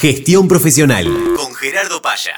Gestión profesional con Gerardo Paya.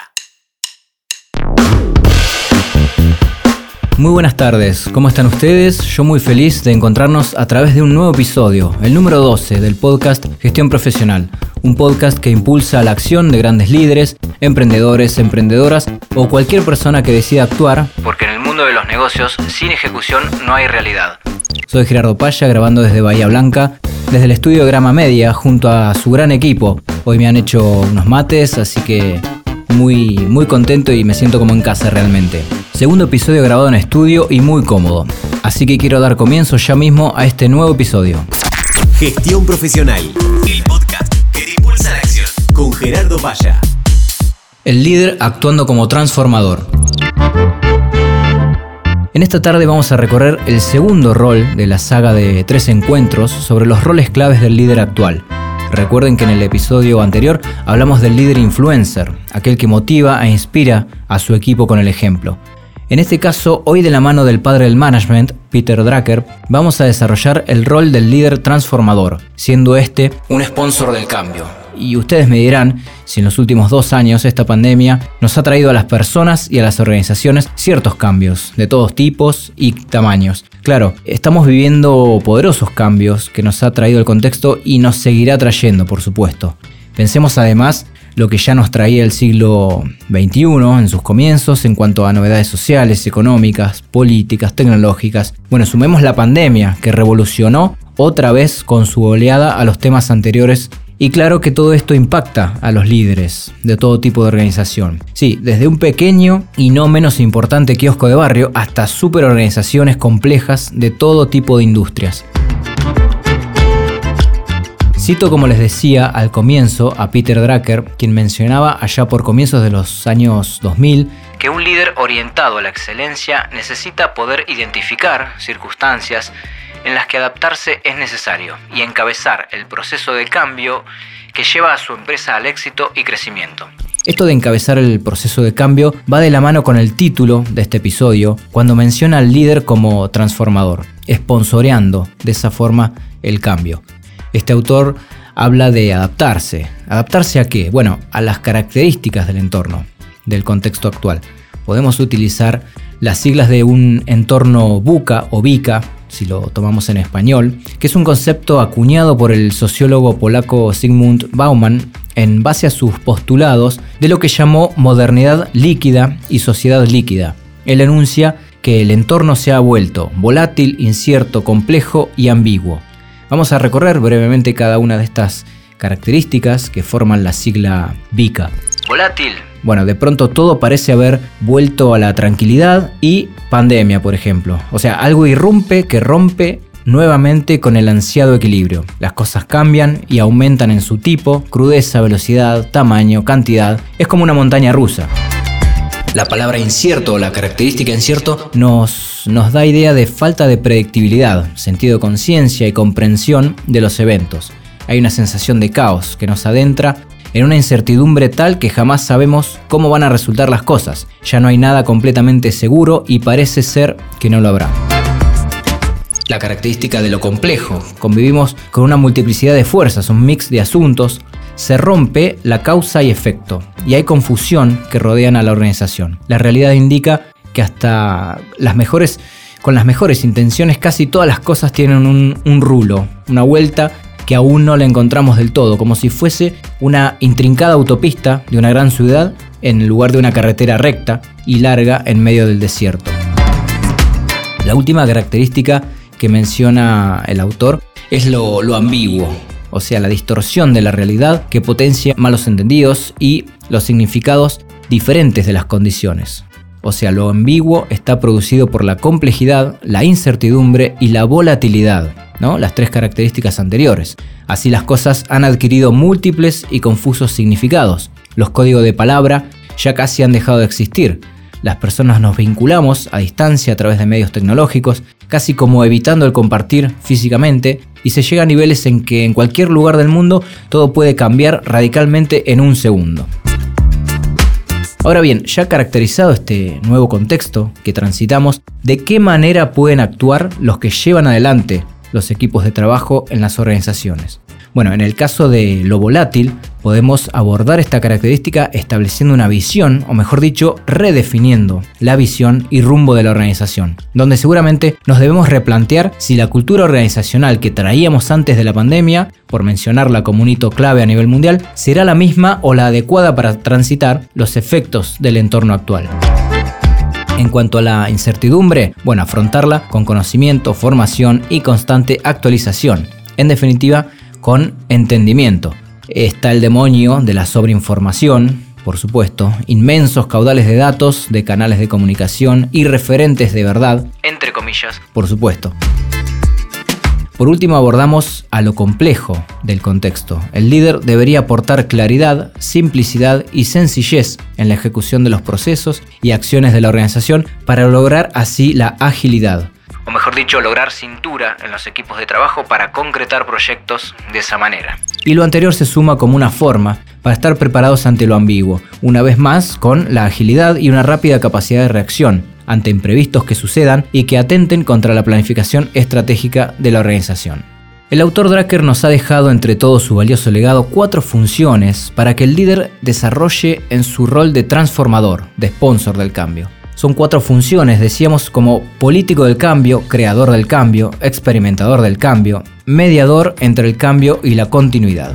Muy buenas tardes, ¿cómo están ustedes? Yo muy feliz de encontrarnos a través de un nuevo episodio, el número 12 del podcast Gestión Profesional, un podcast que impulsa la acción de grandes líderes, emprendedores, emprendedoras o cualquier persona que decida actuar, porque en el mundo de los negocios sin ejecución no hay realidad. Soy Gerardo Paya grabando desde Bahía Blanca, desde el estudio Grama Media junto a su gran equipo. Hoy me han hecho unos mates, así que muy, muy contento y me siento como en casa realmente. Segundo episodio grabado en estudio y muy cómodo. Así que quiero dar comienzo ya mismo a este nuevo episodio. Gestión profesional, el podcast que te impulsa la acción con Gerardo Paya. El líder actuando como transformador. En esta tarde vamos a recorrer el segundo rol de la saga de tres encuentros sobre los roles claves del líder actual. Recuerden que en el episodio anterior hablamos del líder influencer, aquel que motiva e inspira a su equipo con el ejemplo. En este caso, hoy de la mano del padre del management, Peter Drucker, vamos a desarrollar el rol del líder transformador, siendo este un sponsor del cambio, y ustedes me dirán si en los últimos dos años esta pandemia nos ha traído a las personas y a las organizaciones ciertos cambios de todos tipos y tamaños. Claro, estamos viviendo poderosos cambios que nos ha traído el contexto y nos seguirá trayendo, por supuesto. Pensemos además lo que ya nos traía el siglo XXI en sus comienzos en cuanto a novedades sociales, económicas, políticas, tecnológicas. Bueno, sumemos la pandemia que revolucionó otra vez con su oleada a los temas anteriores y claro que todo esto impacta a los líderes de todo tipo de organización. Sí, desde un pequeño y no menos importante kiosco de barrio hasta superorganizaciones complejas de todo tipo de industrias. Cito como les decía al comienzo a Peter Drucker, quien mencionaba allá por comienzos de los años 2000 que un líder orientado a la excelencia necesita poder identificar circunstancias en las que adaptarse es necesario y encabezar el proceso de cambio que lleva a su empresa al éxito y crecimiento. Esto de encabezar el proceso de cambio va de la mano con el título de este episodio, cuando menciona al líder como transformador, esponsoreando de esa forma el cambio. Este autor habla de adaptarse. ¿Adaptarse a qué? Bueno, a las características del entorno, del contexto actual. Podemos utilizar las siglas de un entorno buca o VICA si lo tomamos en español, que es un concepto acuñado por el sociólogo polaco Sigmund Bauman en base a sus postulados de lo que llamó modernidad líquida y sociedad líquida. Él enuncia que el entorno se ha vuelto volátil, incierto, complejo y ambiguo. Vamos a recorrer brevemente cada una de estas características que forman la sigla VICA. Volátil, bueno, de pronto todo parece haber vuelto a la tranquilidad y pandemia, por ejemplo. O sea, algo irrumpe que rompe nuevamente con el ansiado equilibrio. Las cosas cambian y aumentan en su tipo, crudeza, velocidad, tamaño, cantidad. Es como una montaña rusa. La palabra incierto o la característica incierto nos, nos da idea de falta de predictibilidad, sentido de conciencia y comprensión de los eventos. Hay una sensación de caos que nos adentra en una incertidumbre tal que jamás sabemos cómo van a resultar las cosas. Ya no hay nada completamente seguro y parece ser que no lo habrá. La característica de lo complejo, convivimos con una multiplicidad de fuerzas, un mix de asuntos, se rompe la causa y efecto y hay confusión que rodean a la organización. La realidad indica que hasta las mejores, con las mejores intenciones casi todas las cosas tienen un, un rulo, una vuelta que aún no la encontramos del todo, como si fuese una intrincada autopista de una gran ciudad en lugar de una carretera recta y larga en medio del desierto. La última característica que menciona el autor es lo, lo ambiguo, o sea, la distorsión de la realidad que potencia malos entendidos y los significados diferentes de las condiciones. O sea, lo ambiguo está producido por la complejidad, la incertidumbre y la volatilidad, ¿no? Las tres características anteriores. Así las cosas han adquirido múltiples y confusos significados. Los códigos de palabra ya casi han dejado de existir. Las personas nos vinculamos a distancia a través de medios tecnológicos, casi como evitando el compartir físicamente, y se llega a niveles en que en cualquier lugar del mundo todo puede cambiar radicalmente en un segundo. Ahora bien, ya caracterizado este nuevo contexto que transitamos, ¿de qué manera pueden actuar los que llevan adelante los equipos de trabajo en las organizaciones? Bueno, en el caso de lo volátil, podemos abordar esta característica estableciendo una visión, o mejor dicho, redefiniendo la visión y rumbo de la organización, donde seguramente nos debemos replantear si la cultura organizacional que traíamos antes de la pandemia, por mencionarla como un hito clave a nivel mundial, será la misma o la adecuada para transitar los efectos del entorno actual. En cuanto a la incertidumbre, bueno, afrontarla con conocimiento, formación y constante actualización. En definitiva, con entendimiento. Está el demonio de la sobreinformación, por supuesto, inmensos caudales de datos, de canales de comunicación y referentes de verdad, entre comillas, por supuesto. Por último abordamos a lo complejo del contexto. El líder debería aportar claridad, simplicidad y sencillez en la ejecución de los procesos y acciones de la organización para lograr así la agilidad, o mejor dicho, lograr cintura en los equipos de trabajo para concretar proyectos de esa manera. Y lo anterior se suma como una forma para estar preparados ante lo ambiguo, una vez más con la agilidad y una rápida capacidad de reacción ante imprevistos que sucedan y que atenten contra la planificación estratégica de la organización. El autor Dracker nos ha dejado entre todo su valioso legado cuatro funciones para que el líder desarrolle en su rol de transformador, de sponsor del cambio. Son cuatro funciones, decíamos, como político del cambio, creador del cambio, experimentador del cambio, mediador entre el cambio y la continuidad.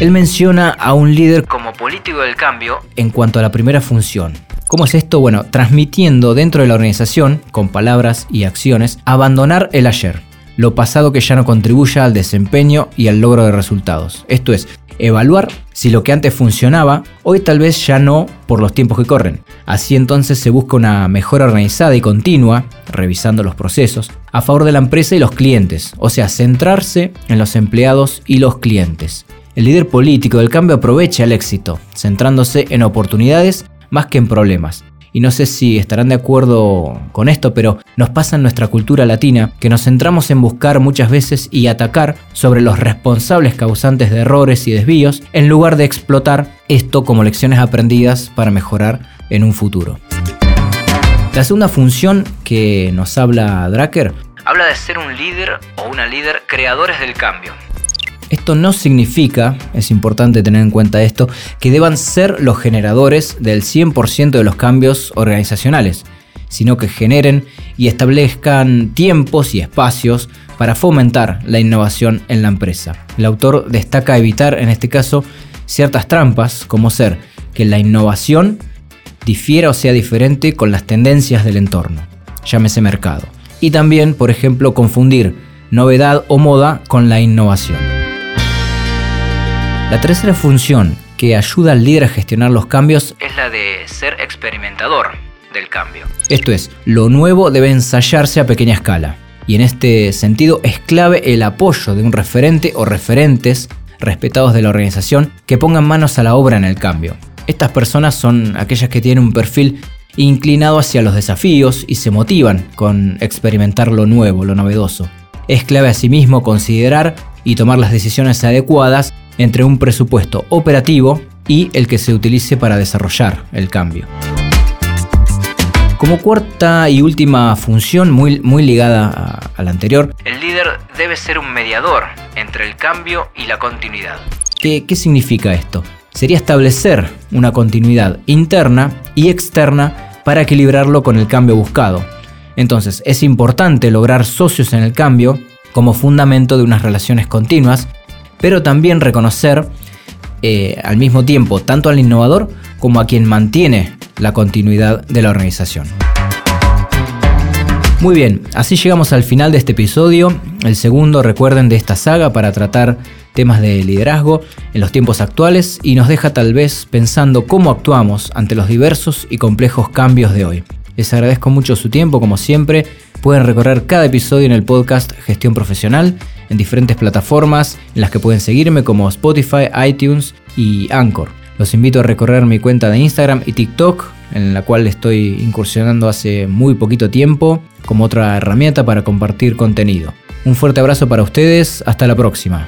Él menciona a un líder como político del cambio en cuanto a la primera función. ¿Cómo es esto? Bueno, transmitiendo dentro de la organización, con palabras y acciones, abandonar el ayer, lo pasado que ya no contribuya al desempeño y al logro de resultados. Esto es, evaluar si lo que antes funcionaba, hoy tal vez ya no por los tiempos que corren. Así entonces se busca una mejora organizada y continua, revisando los procesos, a favor de la empresa y los clientes, o sea, centrarse en los empleados y los clientes. El líder político del cambio aprovecha el éxito, centrándose en oportunidades más que en problemas, y no sé si estarán de acuerdo con esto, pero nos pasa en nuestra cultura latina que nos centramos en buscar muchas veces y atacar sobre los responsables causantes de errores y desvíos, en lugar de explotar esto como lecciones aprendidas para mejorar en un futuro. La segunda función que nos habla Dracker habla de ser un líder o una líder creadores del cambio. Esto no significa, es importante tener en cuenta esto, que deban ser los generadores del 100% de los cambios organizacionales, sino que generen y establezcan tiempos y espacios para fomentar la innovación en la empresa. El autor destaca evitar en este caso ciertas trampas, como ser que la innovación difiera o sea diferente con las tendencias del entorno, llámese mercado. Y también, por ejemplo, confundir novedad o moda con la innovación. La tercera función que ayuda al líder a gestionar los cambios es la de ser experimentador del cambio. Esto es, lo nuevo debe ensayarse a pequeña escala. Y en este sentido es clave el apoyo de un referente o referentes respetados de la organización que pongan manos a la obra en el cambio. Estas personas son aquellas que tienen un perfil inclinado hacia los desafíos y se motivan con experimentar lo nuevo, lo novedoso. Es clave asimismo considerar y tomar las decisiones adecuadas entre un presupuesto operativo y el que se utilice para desarrollar el cambio. Como cuarta y última función, muy, muy ligada a, la anterior, el líder debe ser un mediador entre el cambio y la continuidad. ¿Qué, ¿Qué significa esto? Sería establecer una continuidad interna y externa para equilibrarlo con el cambio buscado. Entonces, es importante lograr socios en el cambio como fundamento de unas relaciones continuas pero también reconocer eh, al mismo tiempo tanto al innovador como a quien mantiene la continuidad de la organización. Muy bien, así llegamos al final de este episodio, el segundo, recuerden, de esta saga para tratar temas de liderazgo en los tiempos actuales y nos deja tal vez pensando cómo actuamos ante los diversos y complejos cambios de hoy. Les agradezco mucho su tiempo, como siempre. Pueden recorrer cada episodio en el podcast Gestión Profesional en diferentes plataformas en las que pueden seguirme como Spotify, iTunes y Anchor. Los invito a recorrer mi cuenta de Instagram y TikTok, en la cual estoy incursionando hace muy poquito tiempo como otra herramienta para compartir contenido. Un fuerte abrazo para ustedes, hasta la próxima.